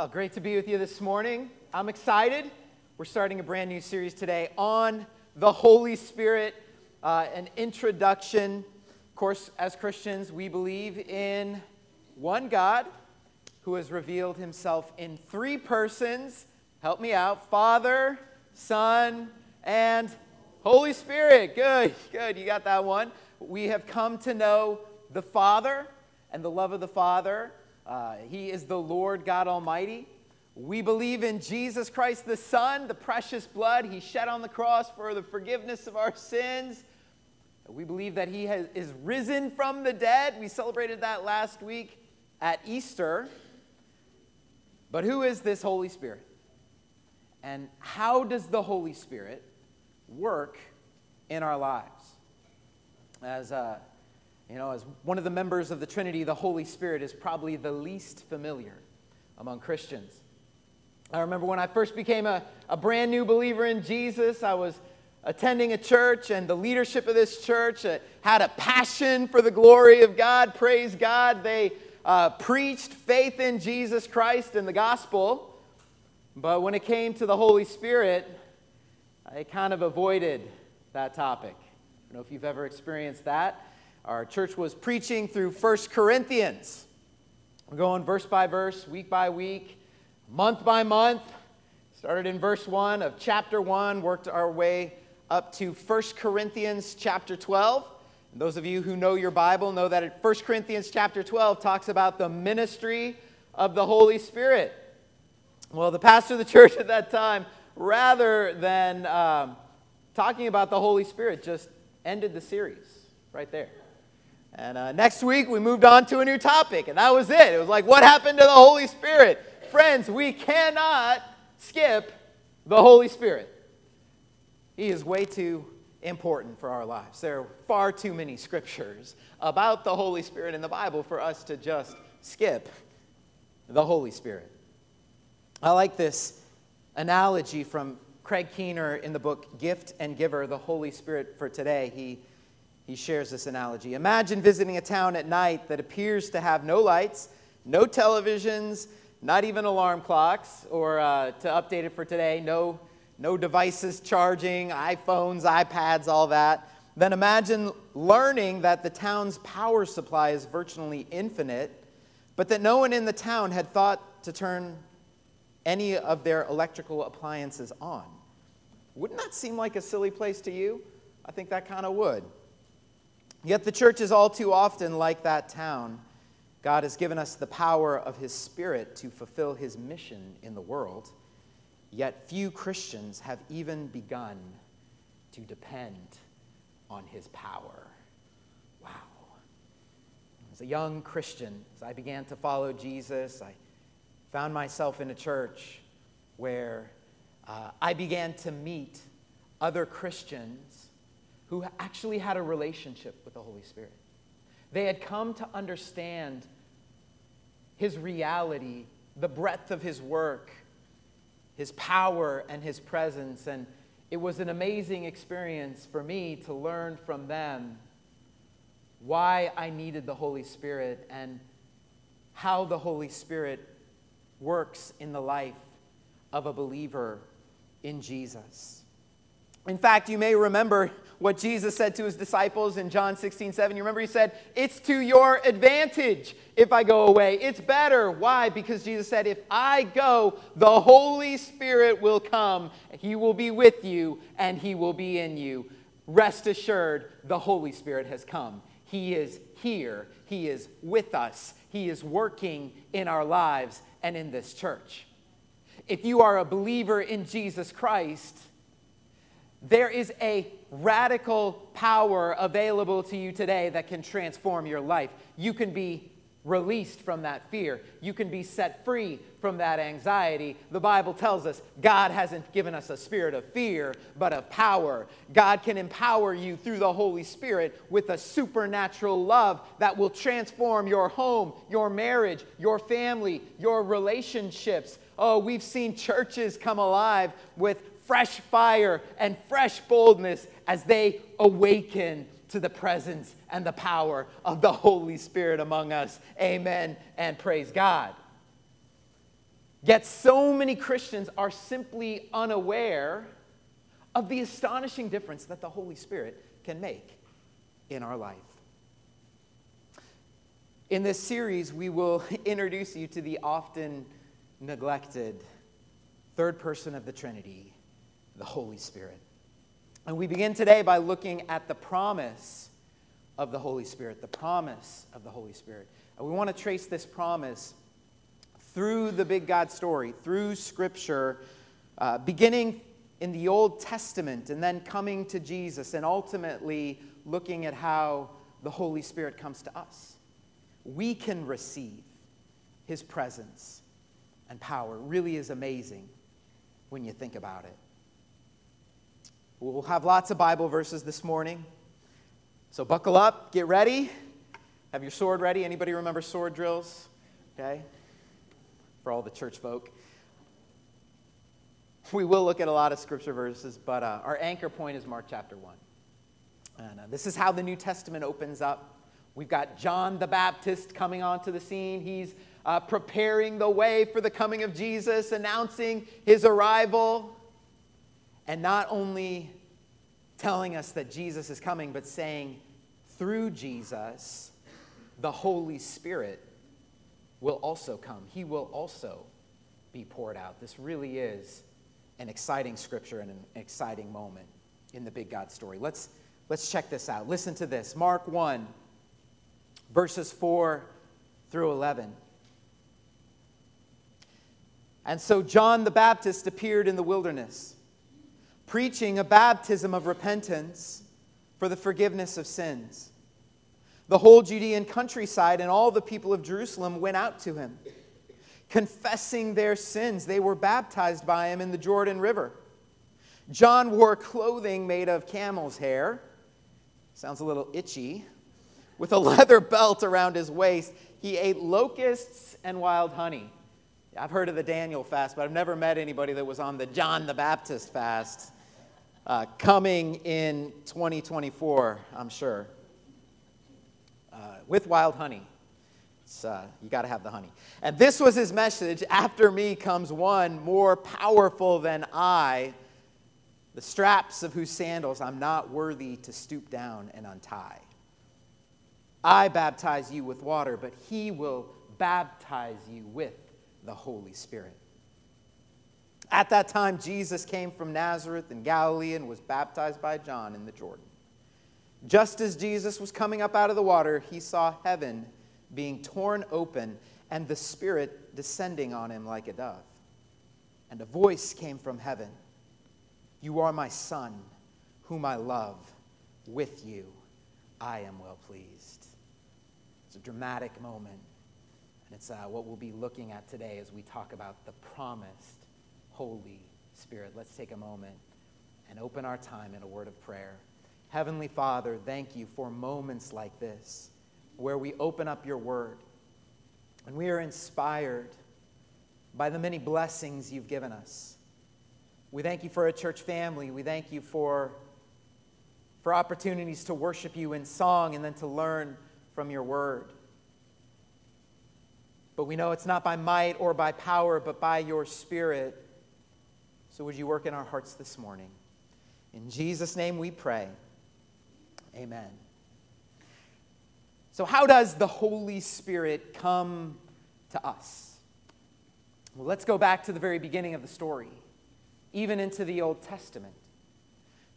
Well, great to be with you this morning. I'm excited. We're starting a brand new series today on the Holy Spirit, uh, an introduction. Of course, as Christians, we believe in one God who has revealed himself in three persons. Help me out Father, Son, and Holy Spirit. Good, good. You got that one. We have come to know the Father and the love of the Father uh, he is the Lord God Almighty. We believe in Jesus Christ, the Son, the precious blood He shed on the cross for the forgiveness of our sins. We believe that He has, is risen from the dead. We celebrated that last week at Easter. But who is this Holy Spirit? And how does the Holy Spirit work in our lives? As uh, you know, as one of the members of the Trinity, the Holy Spirit is probably the least familiar among Christians. I remember when I first became a, a brand new believer in Jesus, I was attending a church, and the leadership of this church uh, had a passion for the glory of God. Praise God. They uh, preached faith in Jesus Christ and the gospel. But when it came to the Holy Spirit, I kind of avoided that topic. I don't know if you've ever experienced that. Our church was preaching through First Corinthians. We're going verse by verse, week by week, month by month. Started in verse 1 of chapter 1, worked our way up to First Corinthians chapter 12. And those of you who know your Bible know that First Corinthians chapter 12 talks about the ministry of the Holy Spirit. Well, the pastor of the church at that time, rather than um, talking about the Holy Spirit, just ended the series right there. And uh, next week, we moved on to a new topic, and that was it. It was like, what happened to the Holy Spirit? Friends, we cannot skip the Holy Spirit. He is way too important for our lives. There are far too many scriptures about the Holy Spirit in the Bible for us to just skip the Holy Spirit. I like this analogy from Craig Keener in the book Gift and Giver, the Holy Spirit for Today. He he shares this analogy. Imagine visiting a town at night that appears to have no lights, no televisions, not even alarm clocks, or uh, to update it for today, no, no devices charging, iPhones, iPads, all that. Then imagine learning that the town's power supply is virtually infinite, but that no one in the town had thought to turn any of their electrical appliances on. Wouldn't that seem like a silly place to you? I think that kind of would. Yet the church is all too often like that town. God has given us the power of His Spirit to fulfill His mission in the world, yet few Christians have even begun to depend on His power. Wow. As a young Christian, as I began to follow Jesus, I found myself in a church where uh, I began to meet other Christians who actually had a relationship with the Holy Spirit. They had come to understand his reality, the breadth of his work, his power, and his presence. And it was an amazing experience for me to learn from them why I needed the Holy Spirit and how the Holy Spirit works in the life of a believer in Jesus. In fact, you may remember what Jesus said to his disciples in John 16, 7. You remember he said, It's to your advantage if I go away. It's better. Why? Because Jesus said, If I go, the Holy Spirit will come. He will be with you and he will be in you. Rest assured, the Holy Spirit has come. He is here. He is with us. He is working in our lives and in this church. If you are a believer in Jesus Christ, there is a radical power available to you today that can transform your life. You can be released from that fear. You can be set free from that anxiety. The Bible tells us God hasn't given us a spirit of fear, but of power. God can empower you through the Holy Spirit with a supernatural love that will transform your home, your marriage, your family, your relationships. Oh, we've seen churches come alive with fresh fire and fresh boldness as they awaken to the presence and the power of the Holy Spirit among us. Amen and praise God. Yet, so many Christians are simply unaware of the astonishing difference that the Holy Spirit can make in our life. In this series, we will introduce you to the often neglected third person of the Trinity, the Holy Spirit. And we begin today by looking at the promise of the Holy Spirit, the promise of the Holy Spirit. And we want to trace this promise through the big God story, through Scripture, uh, beginning in the Old Testament and then coming to Jesus and ultimately looking at how the Holy Spirit comes to us. We can receive His presence and power. It really is amazing when you think about it. We'll have lots of Bible verses this morning. So buckle up, get ready. Have your sword ready. Anybody remember sword drills? Okay? For all the church folk. We will look at a lot of scripture verses, but uh, our anchor point is Mark chapter 1. And uh, this is how the New Testament opens up. We've got John the Baptist coming onto the scene. He's uh, preparing the way for the coming of Jesus, announcing his arrival, and not only telling us that Jesus is coming, but saying through Jesus, the Holy Spirit will also come. He will also be poured out. This really is an exciting scripture and an exciting moment in the big God story. Let's, let's check this out. Listen to this Mark 1, verses 4 through 11. And so John the Baptist appeared in the wilderness, preaching a baptism of repentance for the forgiveness of sins. The whole Judean countryside and all the people of Jerusalem went out to him confessing their sins. They were baptized by him in the Jordan River. John wore clothing made of camel's hair. Sounds a little itchy. With a leather belt around his waist, he ate locusts and wild honey. I've heard of the Daniel fast, but I've never met anybody that was on the John the Baptist fast. Uh, coming in 2024, I'm sure. Uh, with wild honey. Uh, you got to have the honey. And this was his message After me comes one more powerful than I, the straps of whose sandals I'm not worthy to stoop down and untie. I baptize you with water, but he will baptize you with the Holy Spirit. At that time, Jesus came from Nazareth in Galilee and was baptized by John in the Jordan. Just as Jesus was coming up out of the water, he saw heaven being torn open and the Spirit descending on him like a dove. And a voice came from heaven You are my Son, whom I love. With you I am well pleased. It's a dramatic moment. And it's uh, what we'll be looking at today as we talk about the promised Holy Spirit. Let's take a moment and open our time in a word of prayer. Heavenly Father, thank you for moments like this where we open up your word and we are inspired by the many blessings you've given us. We thank you for a church family. We thank you for, for opportunities to worship you in song and then to learn from your word. But we know it's not by might or by power, but by your spirit. So would you work in our hearts this morning? In Jesus' name we pray. Amen. So, how does the Holy Spirit come to us? Well, let's go back to the very beginning of the story, even into the Old Testament.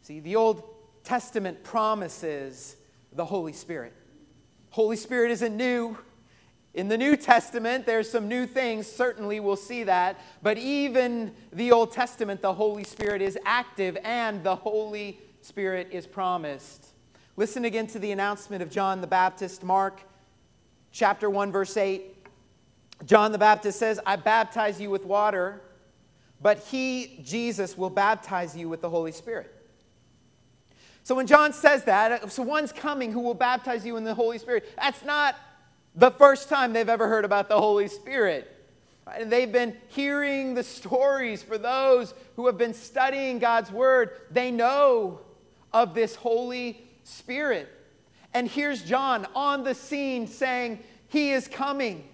See, the Old Testament promises the Holy Spirit. Holy Spirit isn't new. In the New Testament, there's some new things. Certainly, we'll see that. But even the Old Testament, the Holy Spirit is active and the Holy Spirit is promised. Listen again to the announcement of John the Baptist, Mark chapter 1, verse 8. John the Baptist says, I baptize you with water, but he, Jesus, will baptize you with the Holy Spirit. So when John says that, so one's coming who will baptize you in the Holy Spirit, that's not the first time they've ever heard about the Holy Spirit. And they've been hearing the stories for those who have been studying God's Word. They know of this Holy Spirit. And here's John on the scene saying, He is coming.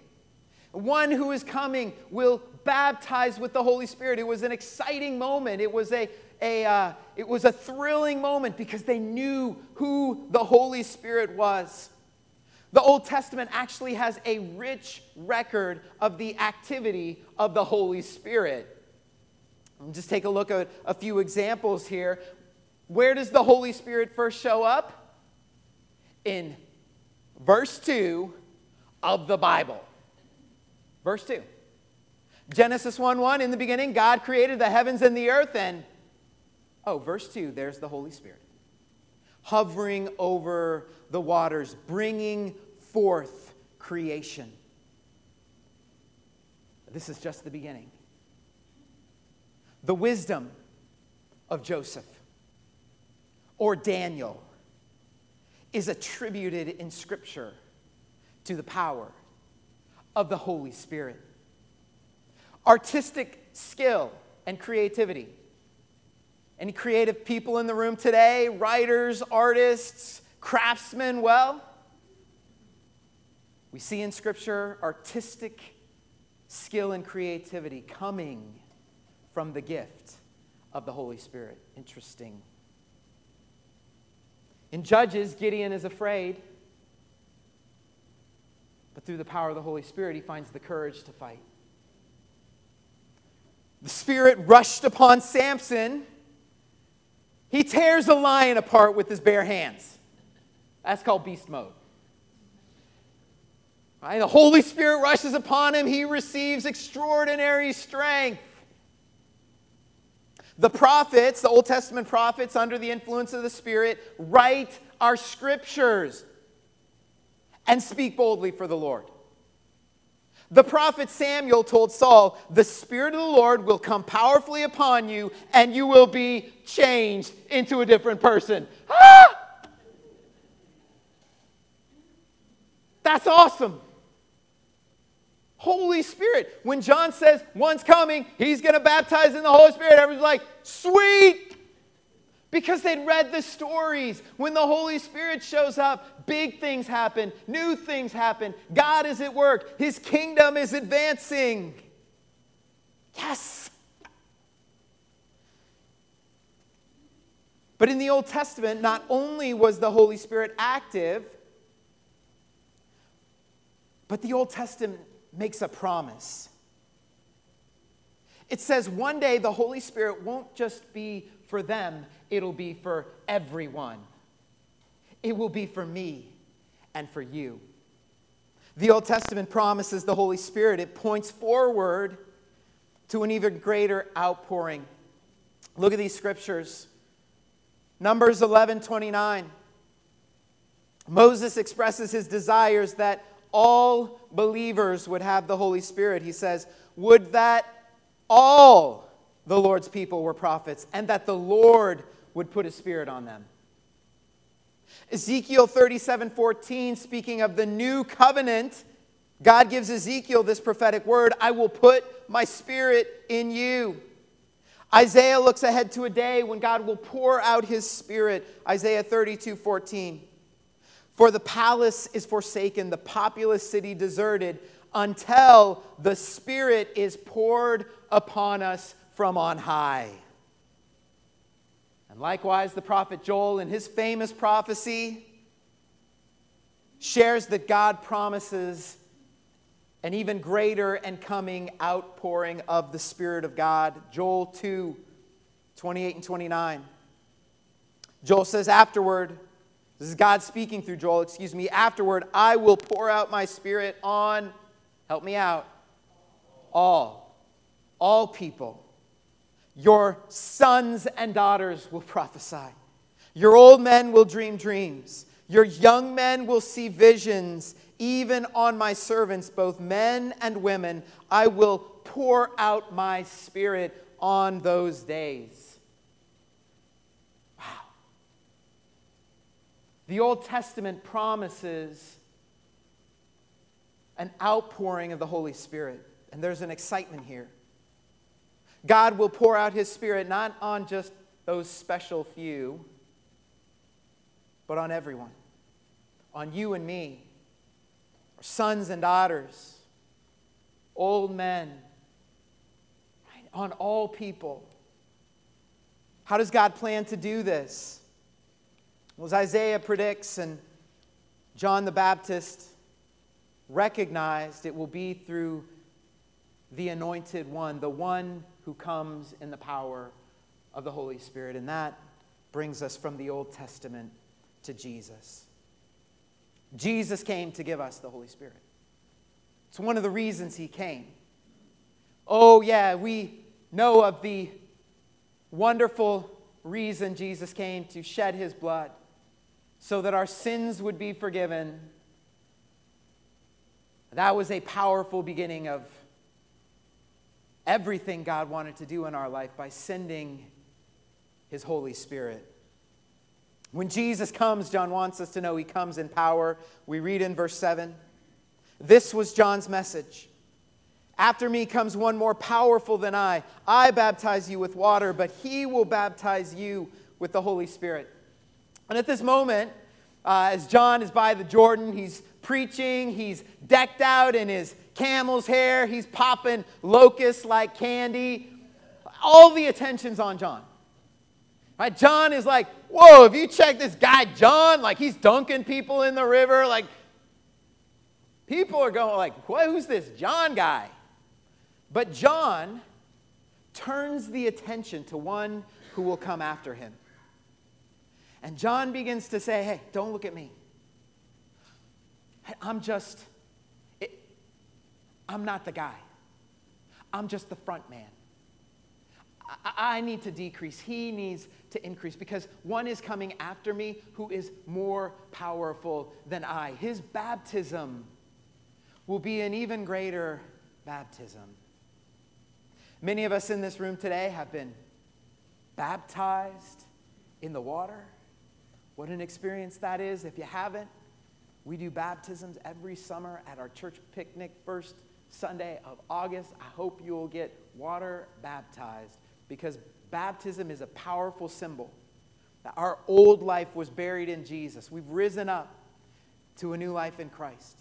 One who is coming will baptize with the Holy Spirit. It was an exciting moment. It was a, a, uh, it was a thrilling moment because they knew who the Holy Spirit was. The Old Testament actually has a rich record of the activity of the Holy Spirit. I'll just take a look at a few examples here. Where does the Holy Spirit first show up? In verse 2 of the Bible. Verse 2. Genesis 1 1, in the beginning, God created the heavens and the earth, and oh, verse 2, there's the Holy Spirit hovering over the waters, bringing forth creation. This is just the beginning. The wisdom of Joseph or Daniel is attributed in Scripture to the power of the Holy Spirit. Artistic skill and creativity. Any creative people in the room today? Writers, artists, craftsmen? Well, we see in Scripture artistic skill and creativity coming from the gift of the Holy Spirit. Interesting. In Judges, Gideon is afraid, but through the power of the Holy Spirit, he finds the courage to fight. The Spirit rushed upon Samson. He tears a lion apart with his bare hands. That's called beast mode. Right? The Holy Spirit rushes upon him. He receives extraordinary strength. The prophets, the Old Testament prophets, under the influence of the Spirit, write our scriptures and speak boldly for the Lord. The prophet Samuel told Saul, The Spirit of the Lord will come powerfully upon you, and you will be changed into a different person. Ah! That's awesome. Holy Spirit. When John says one's coming, he's going to baptize in the Holy Spirit, everyone's like, sweet. Because they'd read the stories. When the Holy Spirit shows up, big things happen, new things happen. God is at work, His kingdom is advancing. Yes. But in the Old Testament, not only was the Holy Spirit active, but the Old Testament makes a promise. It says one day the Holy Spirit won't just be for them, it'll be for everyone. It will be for me and for you. The Old Testament promises the Holy Spirit, it points forward to an even greater outpouring. Look at these scriptures. Numbers 11 29. Moses expresses his desires that all believers would have the Holy Spirit. He says, Would that all the Lord's people were prophets and that the Lord would put his Spirit on them. Ezekiel 37 14, speaking of the new covenant, God gives Ezekiel this prophetic word I will put my Spirit in you. Isaiah looks ahead to a day when God will pour out his Spirit. Isaiah 32 14. For the palace is forsaken, the populous city deserted, until the Spirit is poured upon us from on high. Likewise, the prophet Joel, in his famous prophecy, shares that God promises an even greater and coming outpouring of the Spirit of God. Joel 2 28 and 29. Joel says, Afterward, this is God speaking through Joel, excuse me. Afterward, I will pour out my spirit on, help me out, all, all people. Your sons and daughters will prophesy. Your old men will dream dreams. Your young men will see visions. Even on my servants, both men and women, I will pour out my spirit on those days. Wow. The Old Testament promises an outpouring of the Holy Spirit, and there's an excitement here. God will pour out His Spirit not on just those special few, but on everyone, on you and me, our sons and daughters, old men, right, on all people. How does God plan to do this? Well, as Isaiah predicts and John the Baptist recognized, it will be through the anointed one, the one who comes in the power of the Holy Spirit. And that brings us from the Old Testament to Jesus. Jesus came to give us the Holy Spirit. It's one of the reasons he came. Oh, yeah, we know of the wonderful reason Jesus came to shed his blood so that our sins would be forgiven. That was a powerful beginning of everything God wanted to do in our life by sending his Holy Spirit. When Jesus comes, John wants us to know he comes in power. We read in verse 7 This was John's message. After me comes one more powerful than I. I baptize you with water, but he will baptize you with the Holy Spirit. And at this moment, uh, as John is by the Jordan, he's preaching, he's decked out in his camel's hair, he's popping locusts like candy. All the attention's on John. Right? John is like, whoa, if you check this guy, John, like he's dunking people in the river, like people are going like, who's this John guy? But John turns the attention to one who will come after him. And John begins to say, hey, don't look at me. I'm just, I'm not the guy. I'm just the front man. I, I need to decrease. He needs to increase because one is coming after me who is more powerful than I. His baptism will be an even greater baptism. Many of us in this room today have been baptized in the water. What an experience that is. If you haven't, we do baptisms every summer at our church picnic, first Sunday of August. I hope you will get water baptized because baptism is a powerful symbol that our old life was buried in Jesus. We've risen up to a new life in Christ.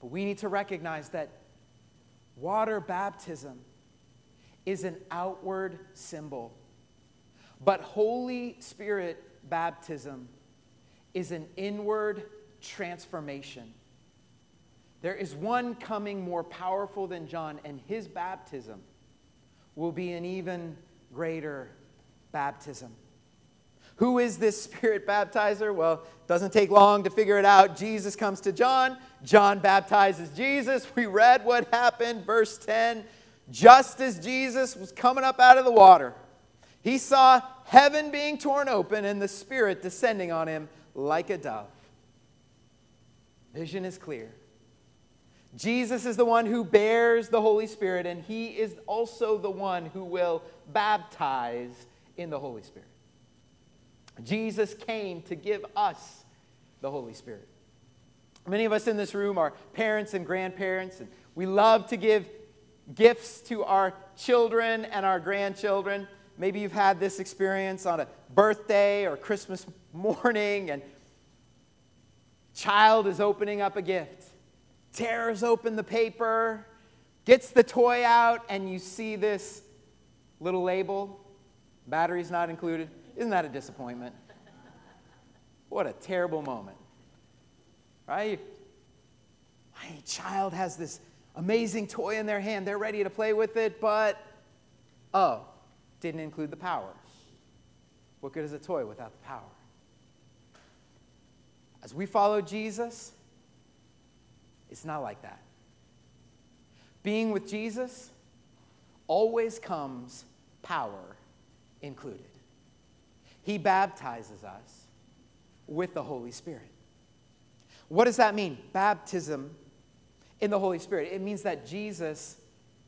But we need to recognize that water baptism is an outward symbol, but Holy Spirit baptism is an inward transformation. There is one coming more powerful than John, and his baptism will be an even greater baptism. Who is this spirit baptizer? Well, it doesn't take long to figure it out. Jesus comes to John. John baptizes Jesus. We read what happened, verse 10. Just as Jesus was coming up out of the water, he saw heaven being torn open and the Spirit descending on him like a dove. Vision is clear. Jesus is the one who bears the Holy Spirit, and he is also the one who will baptize in the Holy Spirit. Jesus came to give us the Holy Spirit. Many of us in this room are parents and grandparents, and we love to give gifts to our children and our grandchildren. Maybe you've had this experience on a birthday or Christmas morning, and child is opening up a gift tears open the paper, gets the toy out, and you see this little label batteries not included. Isn't that a disappointment? What a terrible moment. Right? My child has this amazing toy in their hand. They're ready to play with it, but oh, didn't include the power. What good is a toy without the power? As we follow Jesus, it's not like that. Being with Jesus always comes power included. He baptizes us with the Holy Spirit. What does that mean? Baptism in the Holy Spirit. It means that Jesus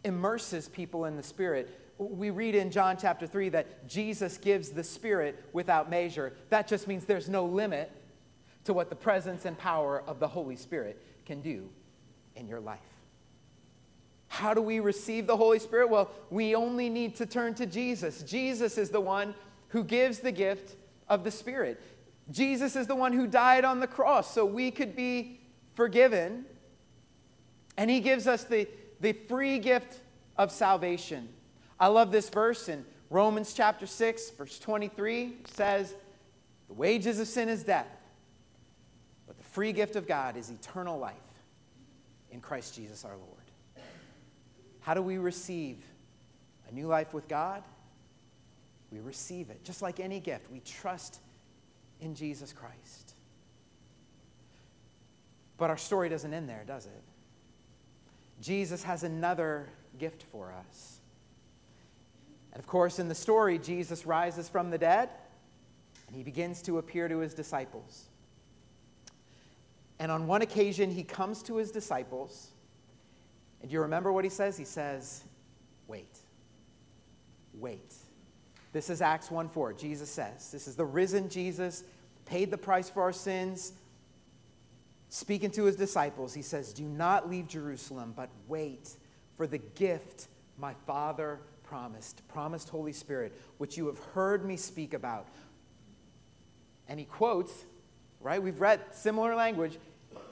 immerses people in the Spirit. We read in John chapter 3 that Jesus gives the Spirit without measure. That just means there's no limit to what the presence and power of the Holy Spirit can do in your life. How do we receive the Holy Spirit? Well, we only need to turn to Jesus. Jesus is the one who gives the gift of the Spirit. Jesus is the one who died on the cross so we could be forgiven And he gives us the, the free gift of salvation. I love this verse in Romans chapter 6, verse 23 says, The wages of sin is death, free gift of God is eternal life in Christ Jesus our Lord. How do we receive a new life with God? We receive it. Just like any gift, we trust in Jesus Christ. But our story doesn't end there, does it? Jesus has another gift for us. And of course, in the story, Jesus rises from the dead and he begins to appear to his disciples. And on one occasion, he comes to his disciples. And do you remember what he says? He says, Wait. Wait. This is Acts 1 4. Jesus says, This is the risen Jesus, paid the price for our sins. Speaking to his disciples, he says, Do not leave Jerusalem, but wait for the gift my Father promised, promised Holy Spirit, which you have heard me speak about. And he quotes, right? We've read similar language.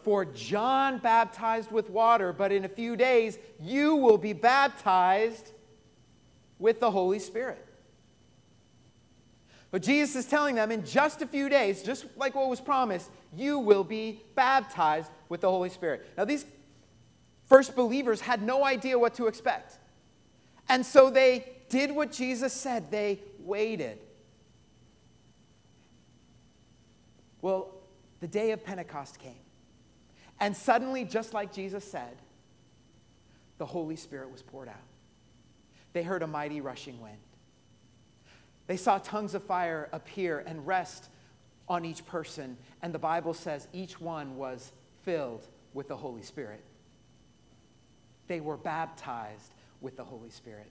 For John baptized with water, but in a few days you will be baptized with the Holy Spirit. But Jesus is telling them in just a few days, just like what was promised, you will be baptized with the Holy Spirit. Now, these first believers had no idea what to expect. And so they did what Jesus said, they waited. Well, the day of Pentecost came. And suddenly, just like Jesus said, the Holy Spirit was poured out. They heard a mighty rushing wind. They saw tongues of fire appear and rest on each person, and the Bible says each one was filled with the Holy Spirit. They were baptized with the Holy Spirit.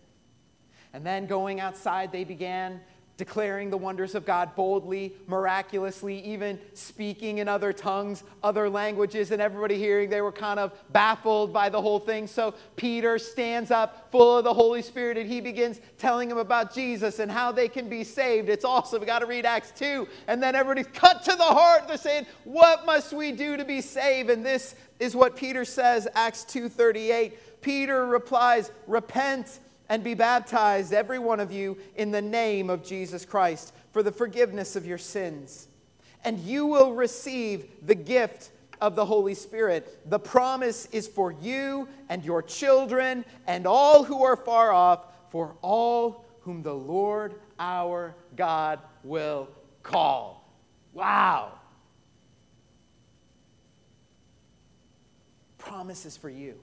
And then going outside, they began declaring the wonders of God boldly, miraculously, even speaking in other tongues, other languages, and everybody hearing. They were kind of baffled by the whole thing. So Peter stands up full of the Holy Spirit and he begins telling them about Jesus and how they can be saved. It's awesome. We got to read Acts 2. And then everybody's cut to the heart. They're saying, What must we do to be saved? And this is what Peter says, Acts 2:38. Peter replies, Repent and be baptized, every one of you, in the name of Jesus Christ for the forgiveness of your sins. And you will receive the gift of the Holy Spirit. The promise is for you and your children and all who are far off, for all whom the Lord our God will call. Wow. Promises for you.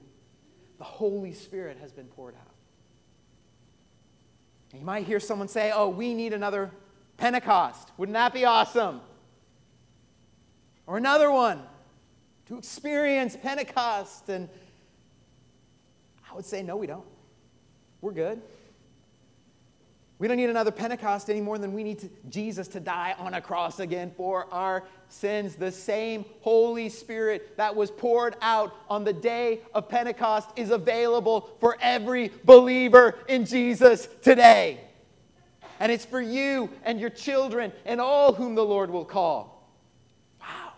The Holy Spirit has been poured out. You might hear someone say, Oh, we need another Pentecost. Wouldn't that be awesome? Or another one to experience Pentecost. And I would say, No, we don't. We're good. We don't need another Pentecost any more than we need to, Jesus to die on a cross again for our sins. The same Holy Spirit that was poured out on the day of Pentecost is available for every believer in Jesus today. And it's for you and your children and all whom the Lord will call. Wow.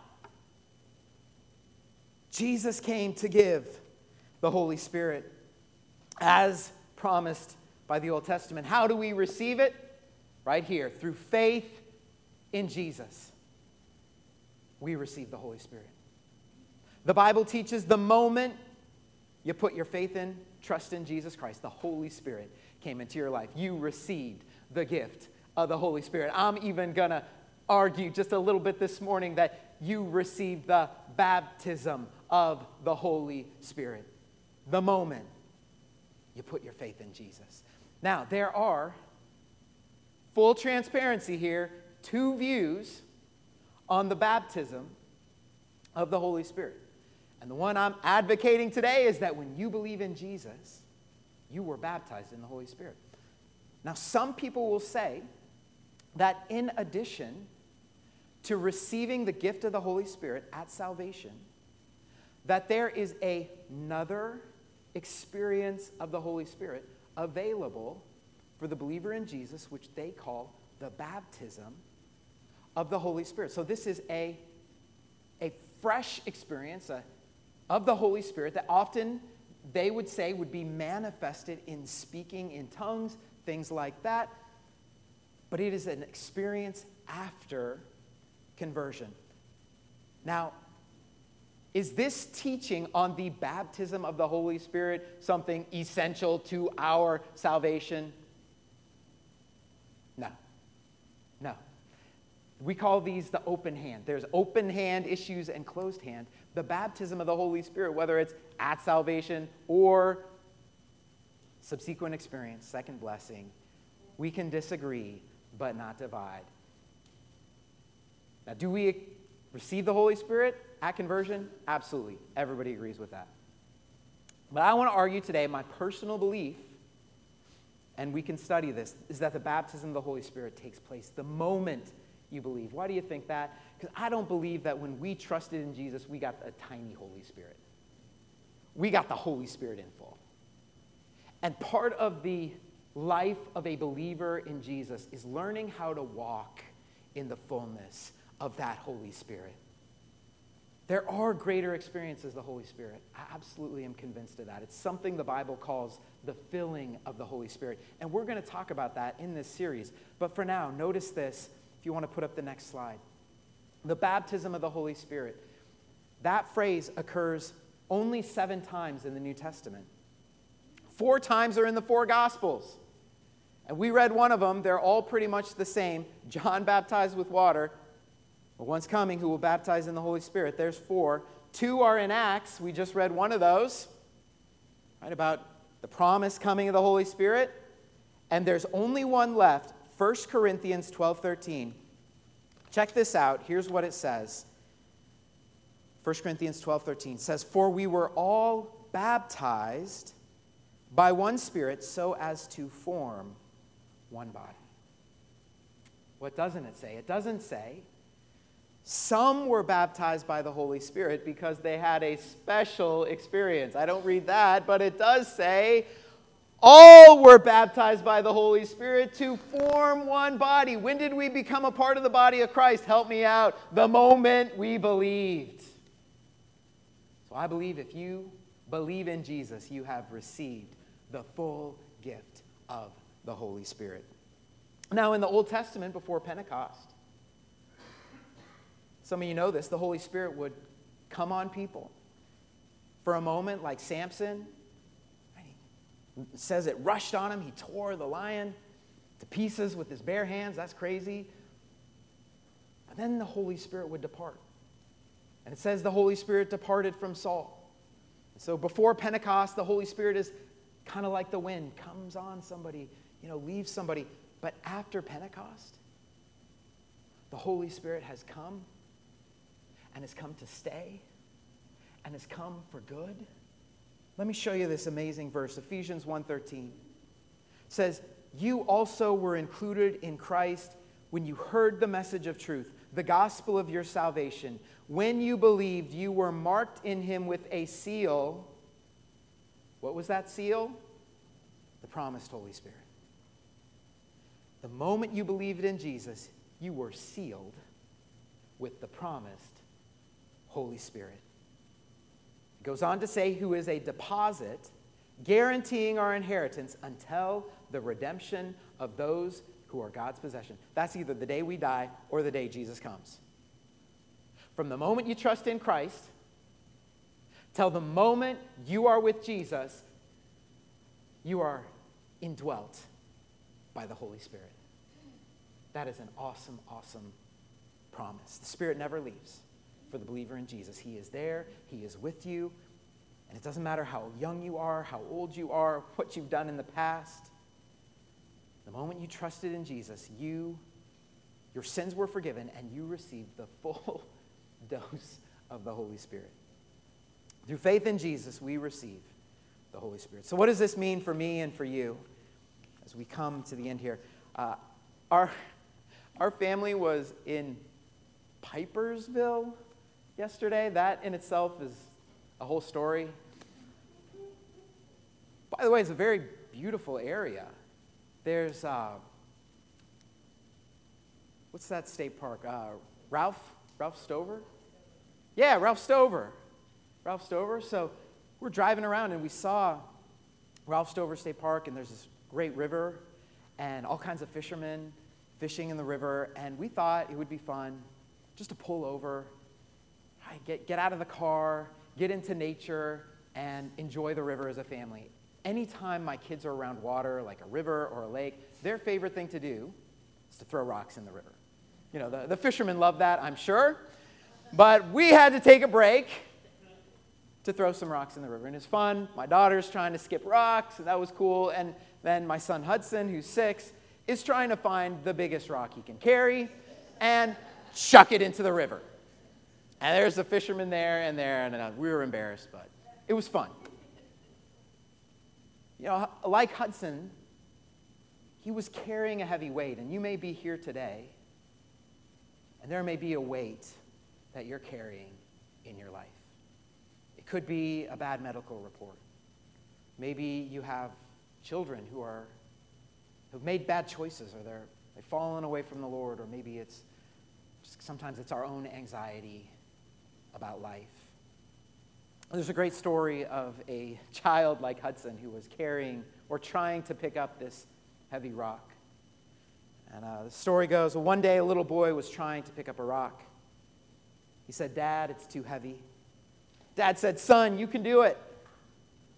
Jesus came to give the Holy Spirit as promised by the Old Testament. How do we receive it? Right here, through faith in Jesus. We receive the Holy Spirit. The Bible teaches the moment you put your faith in, trust in Jesus Christ, the Holy Spirit came into your life. You received the gift of the Holy Spirit. I'm even going to argue just a little bit this morning that you received the baptism of the Holy Spirit. The moment you put your faith in Jesus. Now, there are, full transparency here, two views on the baptism of the Holy Spirit. And the one I'm advocating today is that when you believe in Jesus, you were baptized in the Holy Spirit. Now, some people will say that in addition to receiving the gift of the Holy Spirit at salvation, that there is another experience of the Holy Spirit available for the believer in Jesus, which they call the baptism of the Holy Spirit. So this is a, a fresh experience, a of the Holy Spirit that often they would say would be manifested in speaking in tongues, things like that. But it is an experience after conversion. Now, is this teaching on the baptism of the Holy Spirit something essential to our salvation? No. No. We call these the open hand. There's open hand issues and closed hand. The baptism of the Holy Spirit, whether it's at salvation or subsequent experience, second blessing, we can disagree but not divide. Now, do we receive the Holy Spirit at conversion? Absolutely. Everybody agrees with that. But I want to argue today my personal belief, and we can study this, is that the baptism of the Holy Spirit takes place the moment you believe. Why do you think that? Because I don't believe that when we trusted in Jesus, we got a tiny Holy Spirit. We got the Holy Spirit in full. And part of the life of a believer in Jesus is learning how to walk in the fullness of that Holy Spirit. There are greater experiences the Holy Spirit. I absolutely am convinced of that. It's something the Bible calls the filling of the Holy Spirit. And we're going to talk about that in this series. But for now, notice this if you want to put up the next slide. The baptism of the Holy Spirit. That phrase occurs only seven times in the New Testament. Four times are in the four Gospels. And we read one of them. They're all pretty much the same. John baptized with water, but one's coming who will baptize in the Holy Spirit. There's four. Two are in Acts. We just read one of those, right, about the promise coming of the Holy Spirit. And there's only one left 1 Corinthians 12 13. Check this out. Here's what it says 1 Corinthians 12 13 says, For we were all baptized by one Spirit so as to form one body. What doesn't it say? It doesn't say some were baptized by the Holy Spirit because they had a special experience. I don't read that, but it does say all were baptized by the Holy Spirit to form one body. When did we become a part of the body of Christ? Help me out. The moment we believed. So I believe if you believe in Jesus, you have received the full gift of the Holy Spirit. Now, in the Old Testament, before Pentecost, some of you know this, the Holy Spirit would come on people for a moment, like Samson. It says it rushed on him. He tore the lion to pieces with his bare hands. That's crazy. But then the Holy Spirit would depart. And it says the Holy Spirit departed from Saul. So before Pentecost, the Holy Spirit is kind of like the wind, comes on somebody, you know, leaves somebody. But after Pentecost, the Holy Spirit has come and has come to stay and has come for good. Let me show you this amazing verse, Ephesians 1:13. says, "You also were included in Christ when you heard the message of truth, the gospel of your salvation. When you believed, you were marked in him with a seal. What was that seal? The promised Holy Spirit. The moment you believed in Jesus, you were sealed with the promised Holy Spirit. It goes on to say, who is a deposit guaranteeing our inheritance until the redemption of those who are God's possession. That's either the day we die or the day Jesus comes. From the moment you trust in Christ till the moment you are with Jesus, you are indwelt by the Holy Spirit. That is an awesome, awesome promise. The Spirit never leaves for the believer in Jesus. He is there, He is with you. And it doesn't matter how young you are, how old you are, what you've done in the past. The moment you trusted in Jesus, you your sins were forgiven and you received the full dose of the Holy Spirit. Through faith in Jesus, we receive the Holy Spirit. So, what does this mean for me and for you as we come to the end here? Uh, our, our family was in Pipersville, yesterday. That in itself is a whole story. By the way, it's a very beautiful area. There's, uh, what's that state park? Uh, Ralph? Ralph Stover? Yeah, Ralph Stover. Ralph Stover. So we're driving around and we saw Ralph Stover State Park, and there's this great river and all kinds of fishermen fishing in the river. And we thought it would be fun just to pull over, get, get out of the car, get into nature, and enjoy the river as a family. Anytime my kids are around water, like a river or a lake, their favorite thing to do is to throw rocks in the river. You know, the, the fishermen love that, I'm sure. But we had to take a break to throw some rocks in the river. And it's fun. My daughter's trying to skip rocks, and that was cool. And then my son Hudson, who's six, is trying to find the biggest rock he can carry and chuck it into the river. And there's the fisherman there and there, and uh, we were embarrassed, but it was fun. You know, like Hudson, he was carrying a heavy weight, and you may be here today, and there may be a weight that you're carrying in your life It could be a bad medical report. Maybe you have children who are who've made bad choices or they're they've fallen away from the Lord, or maybe it's just sometimes it's our own anxiety about life. There's a great story of a child like Hudson who was carrying or trying to pick up this heavy rock. And uh, the story goes one day a little boy was trying to pick up a rock. He said, Dad, it's too heavy. Dad said, Son, you can do it.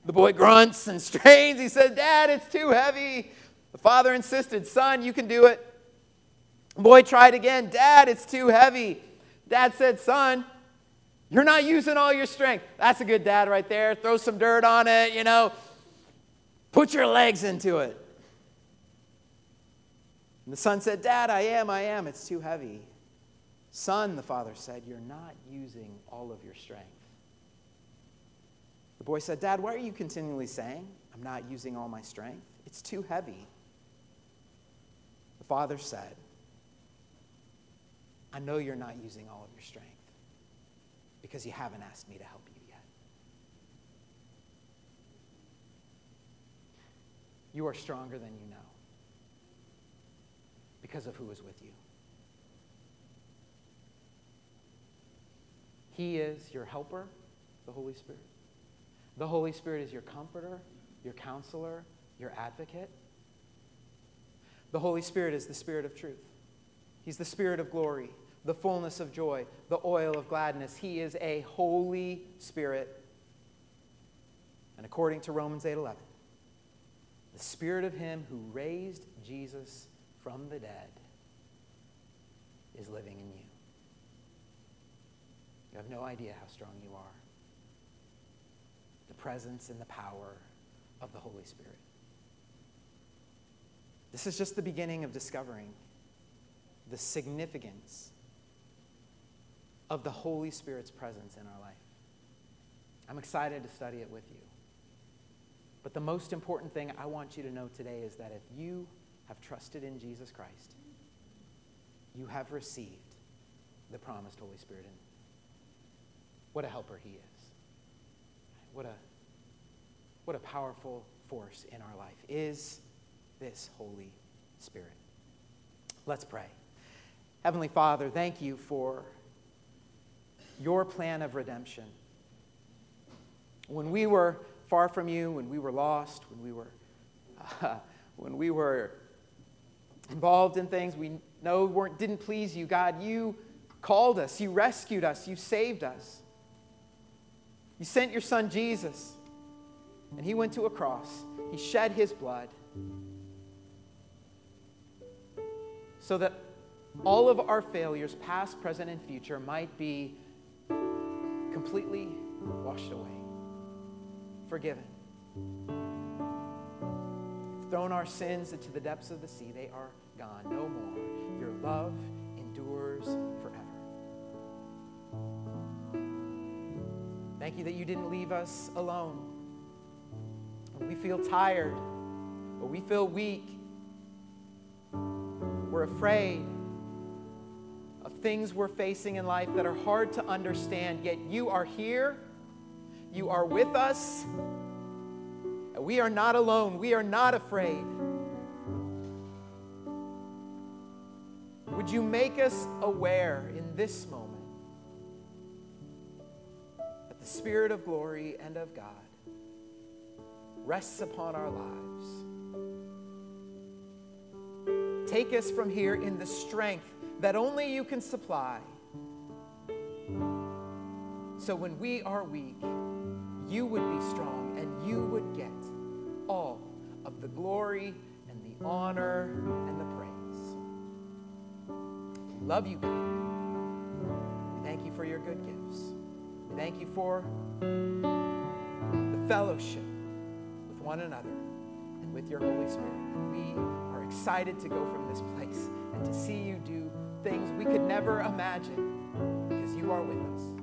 The boy grunts and strains. He said, Dad, it's too heavy. The father insisted, Son, you can do it. The boy tried again. Dad, it's too heavy. Dad said, Son, you're not using all your strength. That's a good dad right there. Throw some dirt on it, you know. Put your legs into it. And the son said, Dad, I am, I am. It's too heavy. Son, the father said, You're not using all of your strength. The boy said, Dad, why are you continually saying, I'm not using all my strength? It's too heavy. The father said, I know you're not using all of your strength because you haven't asked me to help you yet. You are stronger than you know because of who is with you. He is your helper, the Holy Spirit. The Holy Spirit is your comforter, your counselor, your advocate. The Holy Spirit is the Spirit of truth. He's the Spirit of glory, the fullness of joy, the oil of gladness. He is a Holy Spirit. And according to Romans 8:11, the Spirit of him who raised Jesus from the dead is living in you. You have no idea how strong you are The presence and the power of the Holy Spirit. This is just the beginning of discovering the significance of the Holy Spirit's presence in our life. I'm excited to study it with you. But the most important thing I want you to know today is that if you have trusted in Jesus Christ, you have received the promised Holy Spirit. And what a helper he is. What a what a powerful force in our life is this Holy Spirit. Let's pray. Heavenly Father, thank you for your plan of redemption. When we were far from you, when we were lost, when we were, uh, when we were involved in things we know weren't, didn't please you, God, you called us, you rescued us, you saved us. You sent your son Jesus and he went to a cross. He shed his blood so that all of our failures, past, present, and future, might be completely washed away, forgiven. Thrown our sins into the depths of the sea. They are gone. No more. Your love endures forever. Thank you that you didn't leave us alone we feel tired or we feel weak, we're afraid things we're facing in life that are hard to understand, yet you are here, you are with us, we are not alone, we are not afraid. Would you make us aware in this moment that the Spirit of glory and of God rests upon our lives. Take us from here in the strength that only you can supply. So when we are weak, you would be strong and you would get all of the glory and the honor and the praise. Love you, God. Thank you for your good gifts. Thank you for the fellowship with one another and with your Holy Spirit. We are excited to go from this place and to see you do things we could never imagine because you are with us.